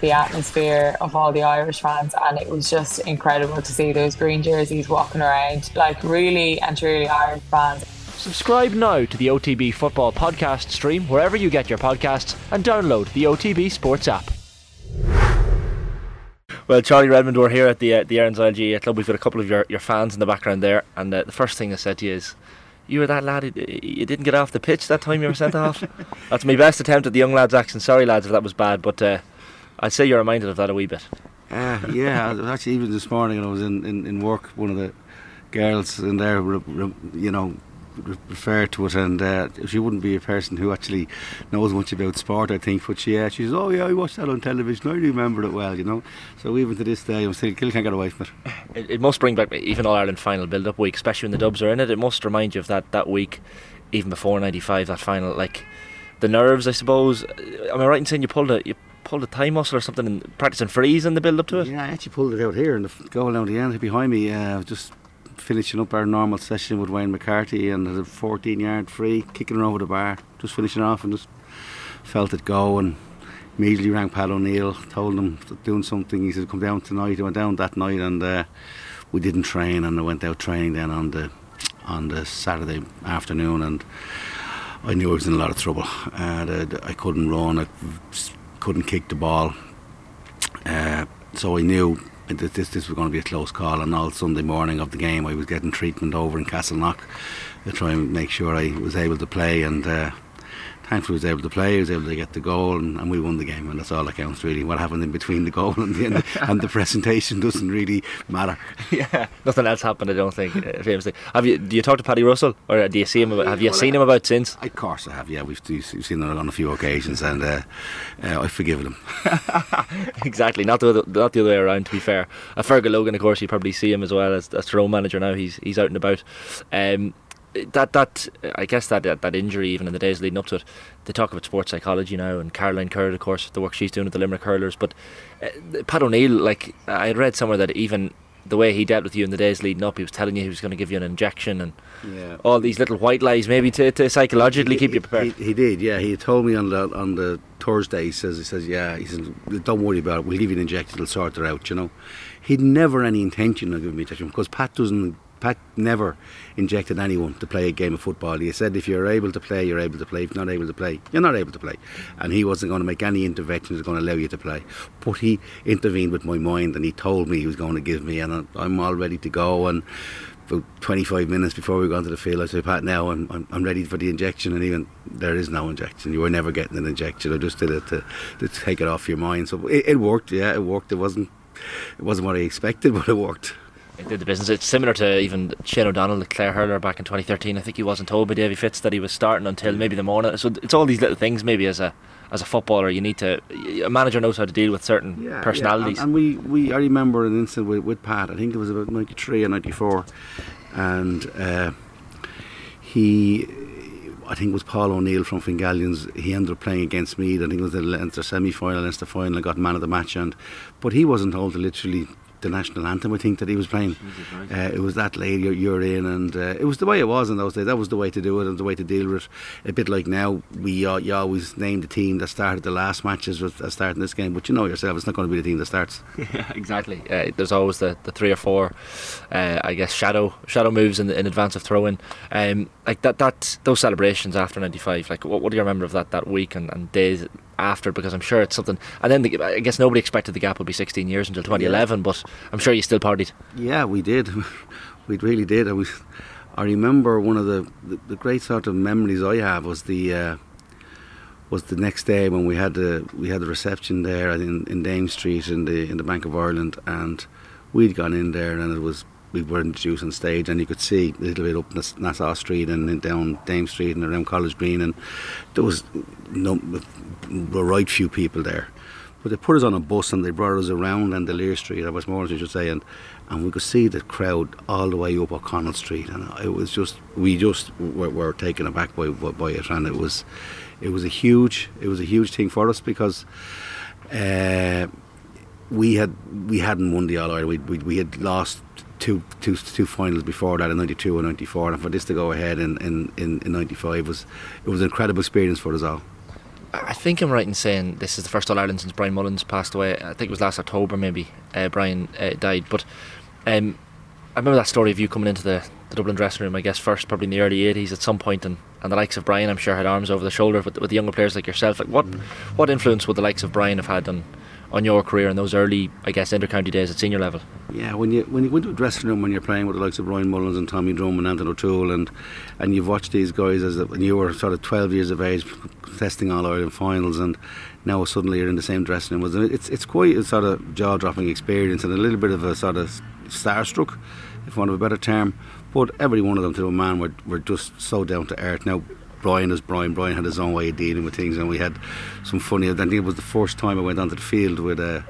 the atmosphere of all the Irish fans, and it was just incredible to see those green jerseys walking around, like really and truly Irish fans. Subscribe now to the OTB Football Podcast stream wherever you get your podcasts and download the OTB Sports app. Well, Charlie Redmond, we're here at the uh, the Erin's ILG club. We've got a couple of your, your fans in the background there, and uh, the first thing I said to you is, "You were that lad. You didn't get off the pitch that time you were sent off." That's my best attempt at the young lads' accent. Sorry, lads, if that was bad, but uh, I'd say you're reminded of that a wee bit. Uh, yeah, actually, even this morning, when I was in, in, in work. One of the girls in there, you know, referred to it, and uh, she wouldn't be a person who actually knows much about sport, I think. But she, yeah, she says, "Oh yeah, I watched that on television. I remember it well," you know. So even to this day, I'm still still can't get away from it. It, it must bring back even All Ireland final build-up week, especially when the Dubs are in it. It must remind you of that that week, even before '95, that final. Like the nerves, I suppose. Am I right in saying you pulled a you pulled a thigh muscle or something in practicing frees in the build up to it? Yeah, I actually pulled it out here and the goal down the end behind me. Uh, just finishing up our normal session with Wayne McCarthy and a 14 yard free, kicking it over the bar, just finishing off and just felt it go and immediately rang Pat O'Neill, told him doing something. He said, "Come down tonight." I went down that night and uh, we didn't train, and I went out training then on the on the Saturday afternoon, and I knew I was in a lot of trouble. Uh, I couldn't run, I couldn't kick the ball, uh, so I knew this, this was going to be a close call. And all Sunday morning of the game, I was getting treatment over in Castleknock to try and make sure I was able to play. And uh, thankfully, I was able to play. I was able to get the goal, and, and we won the game. And that's all that counts, really. What happened in between the goal and the, and the presentation doesn't really matter. Yeah, nothing else happened. I don't think. Uh, famously, have you? Do you talk to Paddy Russell, or do you see him? About, have you well, seen him about since? Of course, I have. Yeah, we've, we've seen him on a few occasions, and uh, uh, I've forgiven him. exactly, not the not the other way around. To be fair, uh, Fergal Logan, of course, you probably see him as well as as Tyrone manager now. He's he's out and about. Um, that that I guess that that injury even in the days leading up to it, they talk about sports psychology now and Caroline Currid, of course, the work she's doing with the Limerick hurlers. But uh, Pat O'Neill, like I read somewhere that even the way he dealt with you in the days leading up, he was telling you he was going to give you an injection and yeah. all these little white lies, maybe to, to psychologically he, keep you prepared. He, he, did, yeah. He told me on the on the Thursday. He says, he says, yeah. He says, don't worry about it. We'll give you an injection. It'll sort it out. You know, he'd never any intention of giving me injection because Pat doesn't Pat never injected anyone to play a game of football. He said, if you're able to play, you're able to play. If you're not able to play, you're not able to play. And he wasn't going to make any interventions going to allow you to play. But he intervened with my mind and he told me he was going to give me, and I'm all ready to go. And about 25 minutes before we got into the field, I said, Pat, now I'm, I'm, I'm, ready for the injection. And even there is no injection. You were never getting an injection. I just did it to, to take it off your mind. So it, it worked, yeah, it worked. It wasn't, it wasn't what I expected, but it worked it did the business. It's similar to even Shane O'Donnell, the Clare hurler back in 2013. I think he wasn't told by Davy Fitz that he was starting until maybe the morning. So it's all these little things. Maybe as a as a footballer, you need to a manager knows how to deal with certain yeah, personalities. Yeah. And, and, we, we I remember an incident with, with Pat. I think it was about 93 or 94, and uh, he. I think it was Paul O'Neill from Fingallians. He ended up playing against me. I think it was the Leinster semi final, Leinster final. I got man of the match, and but he wasn't told to literally the national anthem. I think that he was playing. Uh, it was that late you're, you're in, and uh, it was the way it was in those days. That was the way to do it and the way to deal with it. A bit like now, we uh, you always name the team that started the last matches with uh, starting this game, but you know yourself, it's not going to be the team that starts. Yeah, exactly. Uh, there's always the, the three or four, uh, I guess, shadow shadow moves in, in advance of throwing. Um, like that that those celebrations after '95. Like what, what do you remember of that that week and, and days after because I'm sure it's something. And then the, I guess nobody expected the gap would be 16 years until 2011, yeah. but I'm sure you still partied. Yeah, we did. we really did. I was. I remember one of the, the, the great sort of memories I have was the uh, was the next day when we had the we had the reception there in, in Dame Street in the in the Bank of Ireland, and we'd gone in there and it was we were introduced on stage, and you could see a little bit up Nassau Street and down Dame Street and around College Green, and there was no right few people there. But they put us on a bus and they brought us around and the Lear Street, or Westmoreland, I should say, and, and we could see the crowd all the way up O'Connell Street, and it was just we just were, were taken aback by, by it, and it was it was a huge it was a huge thing for us because. Uh, we had we hadn't won the All Ireland. We, we, we had lost two, two, two finals before that in 92 and 94 and for this to go ahead in, in, in, in 95 was it was an incredible experience for us all I, think I'm right in saying this is the first All Ireland since Brian Mullins passed away. I think it was last October, maybe. Uh, Brian uh, died, but um, I remember that story of you coming into the, the Dublin dressing room. I guess first, probably in the early '80s, at some point, and, and the likes of Brian, I'm sure, had arms over the shoulder with, with the younger players like yourself. Like, what mm. what influence would the likes of Brian have had on on your career in those early, I guess, intercounty days at senior level? Yeah, when you when you go into a dressing room when you're playing with the likes of Brian Mullins and Tommy Drumm and Anthony O'Toole and and you've watched these guys as when you were sort of 12 years of age testing all Ireland finals and now suddenly you're in the same dressing room. It's it's quite a sort of jaw dropping experience and a little bit of a sort of starstruck, if one of a better term. But every one of them, to a man, were, were just so down to earth. Now, Brian is Brian. Brian had his own way of dealing with things, and we had some funny. I think it was the first time I went onto the field with uh,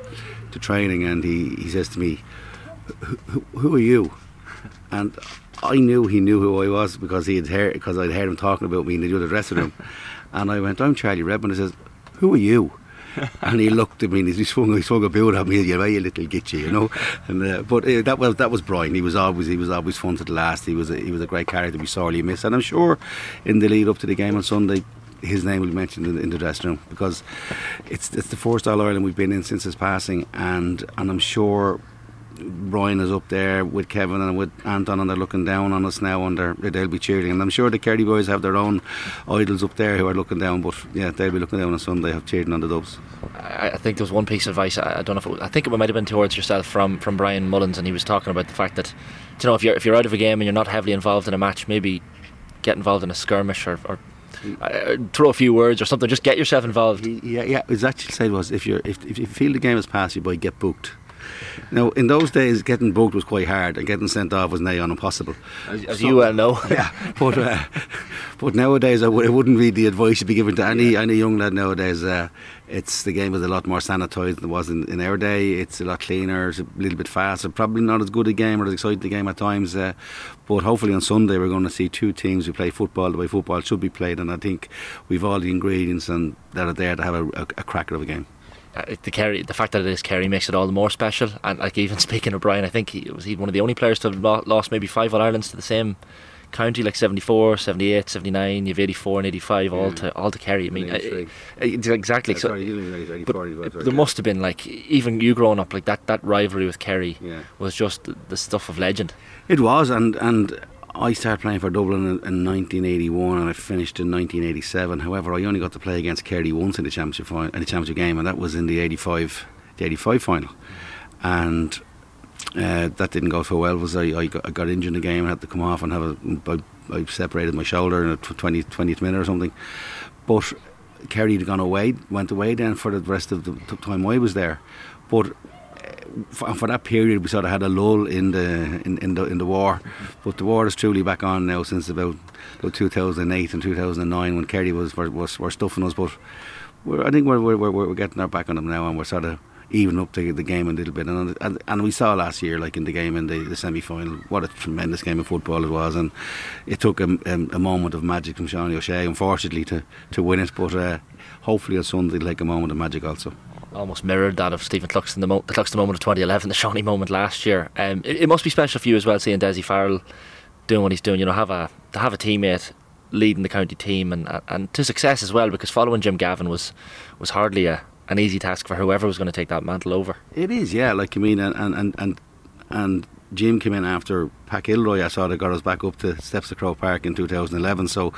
to training, and he, he says to me, who, "Who are you?" And I knew he knew who I was because he had heard because I'd heard him talking about me in the other dressing room, and I went, "I'm Charlie Redmond." He says, "Who are you?" and he looked at me and he swung, he swung a boot at me. You know, you little gitchy, you know. And uh, but uh, that was that was Brian. He was always he was always fun to the last. He was a, he was a great character. We sorely missed, and I'm sure in the lead up to the game on Sunday. His name will be mentioned in, in the dressing room because it's it's the first All Ireland we've been in since his passing, and and I'm sure Brian is up there with Kevin and with Anton, and they're looking down on us now, and they'll be cheering. And I'm sure the Kerry boys have their own idols up there who are looking down, but yeah, they'll be looking down on Sunday, have cheering on the Dubs. I, think there was one piece of advice. I, don't know if it was, I think it might have been towards yourself from from Brian Mullins, and he was talking about the fact that you know if you're if you're out of a game and you're not heavily involved in a match, maybe get involved in a skirmish or, or uh, throw a few words or something. Just get yourself involved. Yeah, yeah. His actual said was if you if if you feel the game has passed you by, get booked. Now, in those days, getting booked was quite hard, and getting sent off was nigh on impossible. As, as so, you well know. yeah, but uh, but nowadays, I w- it wouldn't be the advice you'd be given to any yeah. any young lad nowadays. Uh, it's the game is a lot more sanitised than it was in, in, our day. It's a lot cleaner, it's a little bit faster. Probably not as good a game or as exciting a game at times. Uh, but hopefully on Sunday we're going to see two teams who play football the way football should be played, and I think we've all the ingredients and that are there to have a, a, a cracker of a game. Uh, the Kerry, the fact that it is Kerry makes it all the more special. And like even speaking of Brian, I think he was he one of the only players to have lost maybe five All Irelands to the same county, like 74, 78, 79, you've 84 and 85 all to all to Kerry. I mean, uh, uh, exactly. so, but there must have been like even you growing up like that that rivalry with Kerry yeah. was just the, the stuff of legend. It was, and and I started playing for Dublin in, in, 1981 and I finished in 1987. However, I only got to play against Kerry once in the championship in the championship game, and that was in the 85 the 85 final. And uh, that didn't go so well. Was I, I, got, I got injured in the game and had to come off and have a. I, I separated my shoulder in a 20, 20th minute or something. But Kerry had gone away, went away then for the rest of the time I was there. But for, for, that period we sort of had a lull in the in, in the in the war, but the war is truly back on now since about, about 2008 and 2009 when Kerry was were, was were stuffing us. But I think we're, we're we're getting our back on them now, and we're sort of even up the, the game a little bit. And, and, and we saw last year, like in the game in the, the semi final, what a tremendous game of football it was. And it took a, a, a moment of magic from Sean O'Shea, unfortunately, to, to win it. But uh, hopefully on Sunday, like a moment of magic also almost mirrored that of Stephen Cluxton, the, mo- the Cluxton moment of 2011, the Seanie moment last year. Um, it, it, must be special for you as well, seeing Dessie Farrell doing what he's doing. You know, have a to have a teammate leading the county team and and to success as well, because following Jim Gavin was was hardly a an easy task for whoever was going to take that mantle over. It is, yeah. Like I mean, and and and and Jim came in after Pat Gilroy, I saw that got us back up to Steps of Croke Park in 2011. So,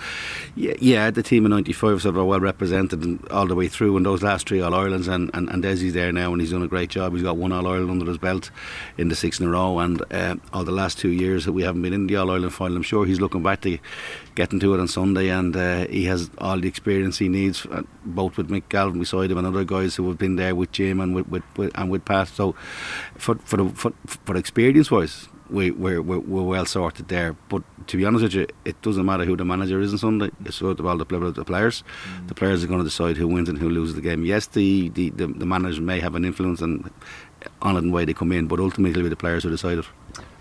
yeah, yeah the team in 95 sort of well represented all the way through. And those last three All Irelands, and, and, and Dessie's there now, and he's done a great job. He's got one All Ireland under his belt in the six in a row. And uh, all the last two years that we haven't been in the All Ireland final, I'm sure he's looking back to getting to it on Sunday. And uh, he has all the experience he needs, uh, both with Mick Galvin beside him and other guys who have been there with Jim and with, with, with and with Pat. So, for for the, for, for experience wise, we, we're, we're, we're, well sorted there. But to be honest with you, it doesn't matter who the manager is on Sunday. It's about all the, the players. Mm. The players are going to decide who wins and who loses the game. Yes, the, the, the, the manager may have an influence on, on it and way they come in, but ultimately it'll be the players who decide it.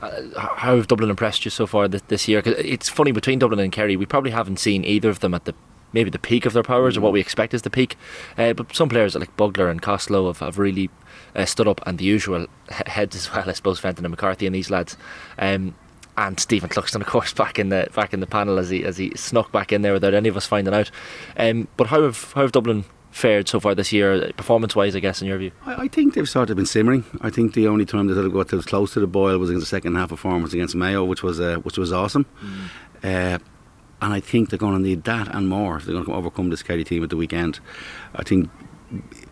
Uh, how have Dublin impressed you so far this, this year? Cause it's funny between Dublin and Kerry, we probably haven't seen either of them at the maybe the peak of their powers mm. or what we expect is the peak. Uh, but some players like Bugler and Costello have, have really uh, stood up, and the usual heads as well, I suppose, Fenton and McCarthy and these lads. Um, and Stephen Cluxton, of course, back in the back in the panel as he as he snuck back in there without any of us finding out. Um, but how have how have Dublin fared so far this year, performance wise, I guess, in your view? I, I, think they've sort of been simmering. I think the only time that they've got close to the boil was in the second half of performance against Mayo, which was uh, which was awesome. Mm. Uh, and I think they're going to need that and more if they're going to overcome this Kerry team at the weekend. I think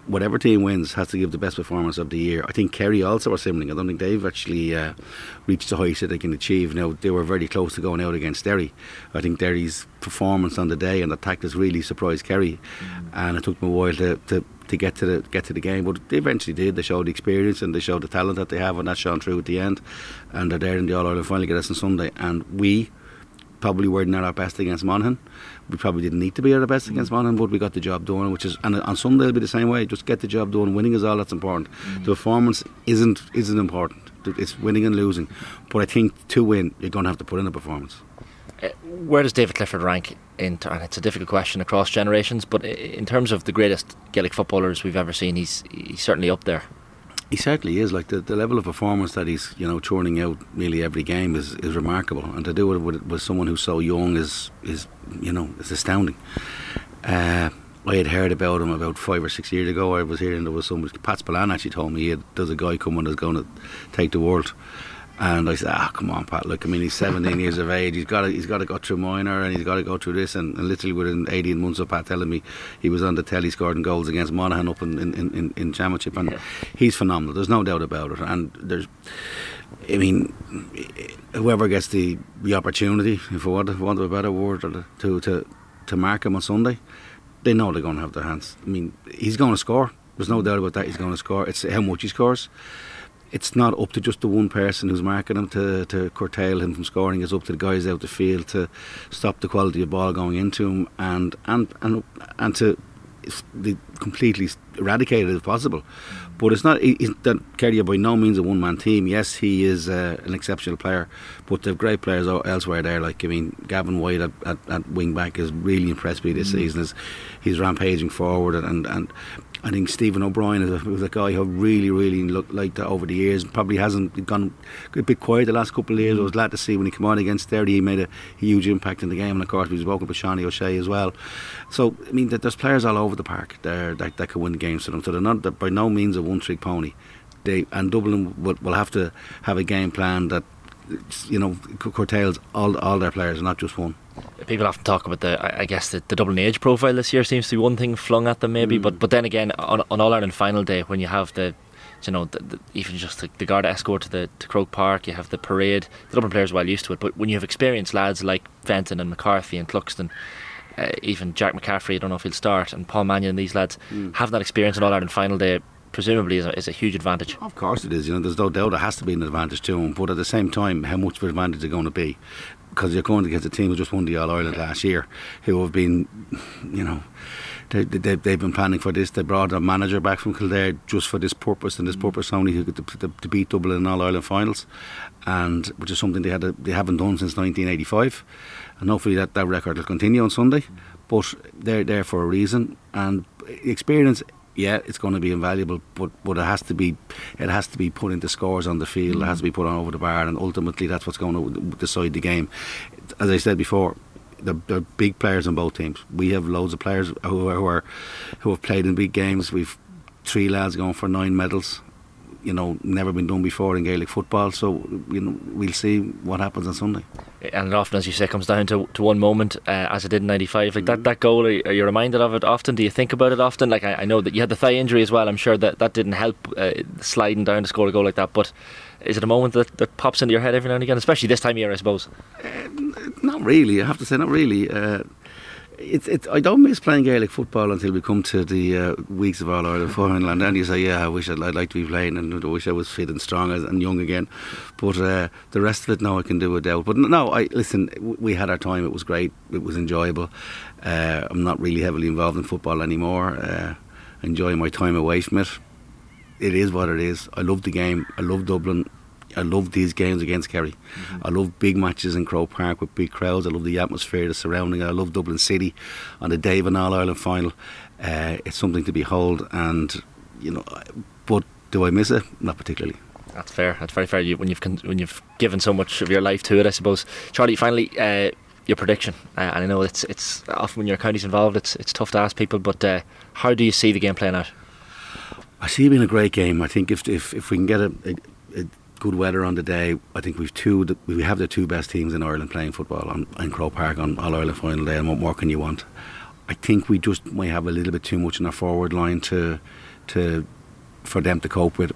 whatever team wins has to give the best performance of the year. I think Kerry also are simmering. I don't think they've actually uh, reached the heights that they can achieve. Now they were very close to going out against Derry. I think Derry's performance on the day and the tactics really surprised Kerry, mm. and it took them a while to, to, to get to the get to the game. But they eventually did. They showed the experience and they showed the talent that they have, and that shone through at the end. And they're there in the All Ireland final against us on Sunday, and we probably weren't at our best against Monaghan. We probably didn't need to be at our best mm. against Monaghan, but we got the job done. Which is, and on Sunday it'll be the same way. Just get the job done. Winning is all that's important. Mm. The performance isn't isn't important. It's winning and losing. But I think to win, you're going to have to put in a performance. Uh, where does David Clifford rank in? and it's a difficult question across generations, but in terms of the greatest Gaelic footballers we've ever seen, he's he's certainly up there. He certainly is. Like the, the level of performance that he's you know churning out nearly every game is, is remarkable, and to do it with, with someone who's so young is is you know is astounding. Uh, I had heard about him about five or six years ago. I was hearing there was somebody, Pat Spillane actually told me he had, there's a guy coming that's going to take the world. And I said, ah, come on, Pat. Look, I mean, he's 17 years of age. He's got to, he's got to go through minor and he's got to go through this. And, and, literally within 18 months of Pat telling me he was on the telly scoring goals against Monaghan up in in, in, in Championship, and yeah. he's phenomenal. There's no doubt about it. And there's, I mean, whoever gets the, the opportunity, if I want, if I want a better word, to to to mark him on Sunday, they know they're going to have their hands. I mean, he's going to score. There's no doubt about that. He's going to score. It's how much he scores it's not up to just the one person who's marking him to, to curtail him from scoring. It's up to the guys out the field to stop the quality of ball going into him and and and and to completely eradicate it if possible. But it's not he's, that Kerry by no means a one man team. Yes, he is uh, an exceptional player, but they've great players elsewhere there. Like I mean, Gavin White at, at, at wing back has really impressed me this mm. season. As he's rampaging forward and and I think Stephen O'Brien is a, was a guy who really, really looked like that over the years. Probably hasn't gone a bit quiet the last couple of years. Mm. I was glad to see when he came on against Derry, he made a, huge impact in the game. And of course, we spoke about Seanie O'Shea as well. So, I mean, there's players all over the park there that, that can win games for them. So they're not they're by no means a one trick pony. They, and Dublin will, will have to have a game plan that you know curtails all all their players, not just one people often talk about the I guess the, the Dublin age profile this year seems to be one thing flung at them maybe mm. but but then again on, on All Ireland final day when you have the you know the, the, even just the, the guard escort to the to Croke Park you have the parade the Dublin players are well used to it but when you have experienced lads like Fenton and McCarthy and Cluxton uh, even Jack McCaffrey I don't know if he'll start and Paul Mannion and these lads mm. having that experience on All Ireland final day presumably is a, is a, huge advantage. Of course it is. You know, there's no doubt it has to be an advantage to them. But at the same time, how much of an advantage is it going to be? Because you're going against a team who just won the All Ireland last year, who have been, you know, they, they, they've been planning for this. They brought a manager back from Kildare just for this purpose and this mm. purpose only to, to, to beat Dublin in All Ireland finals, and which is something they had a, they haven't done since 1985, and hopefully that, that record will continue on Sunday. But they're there for a reason, and experience yeah, it's going to be invaluable, but but it has to be it has to be put into scores on the field. Mm. It has to be put on over the bar, and ultimately that's what's going to decide the game. As I said before, they're, they're big players on both teams. We have loads of players who are, who are who have played in big games. We've three lads going for nine medals you know never been done before in Gaelic football. So you know we'll see what happens on Sunday. And often, as you say, comes down to, to one moment, uh, as it did in '95. Like mm-hmm. that, that goal, are, you reminded of it often? Do you think about it often? Like I, I, know that you had the thigh injury as well. I'm sure that that didn't help uh, sliding down to score a goal like that. But is it a moment that, that pops into your head every now and again, especially this time of year, I suppose? Uh, not really. I have to say, not really. It's it's I don't miss playing Gaelic football until we come to the uh, weeks of All Ireland final, and then you say, yeah, I wish I'd, I'd, like to be playing, and I wish I was fit and strong and young again. But uh, the rest of it, now I can do without. But no, I listen. We had our time. It was great. It was enjoyable. Uh, I'm not really heavily involved in football anymore. Uh, enjoying my time away from it. It is what it is. I love the game. I love Dublin. I love these games against Kerry. Mm-hmm. I love big matches in Croke Park with big crowds. I love the atmosphere, the surrounding. I love Dublin City on the day of an All Ireland final. Uh, it's something to behold, and you know. But do I miss it? Not particularly. That's fair. That's very fair. You, when you've con- when you've given so much of your life to it, I suppose. Charlie, finally, uh, your prediction. Uh, and I know it's it's often when your county's involved, it's it's tough to ask people. But uh, how do you see the game playing out? I see it being a great game. I think if if, if we can get a, a, a good weather on the day, I think we've two we have the two best teams in Ireland playing football on in Croke Park on All Ireland final day. And what more can you want? I think we just might have a little bit too much in our forward line to to for them to cope with.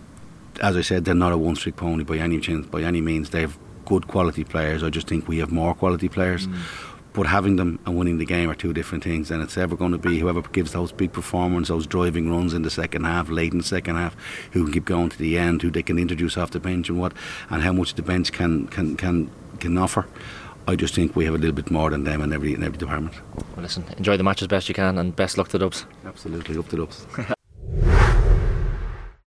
As I said, they're not a one-trick pony by any chance, by any means. They've good quality players. I just think we have more quality players. Mm. But having them and winning the game are two different things, and it's ever going to be whoever gives those big performances, those driving runs in the second half, late in the second half, who can keep going to the end, who they can introduce off the bench, and what, and how much the bench can can can can offer. I just think we have a little bit more than them in every in every department. Well, listen, enjoy the match as best you can, and best luck to the Dubs. Absolutely, up to the Dubs.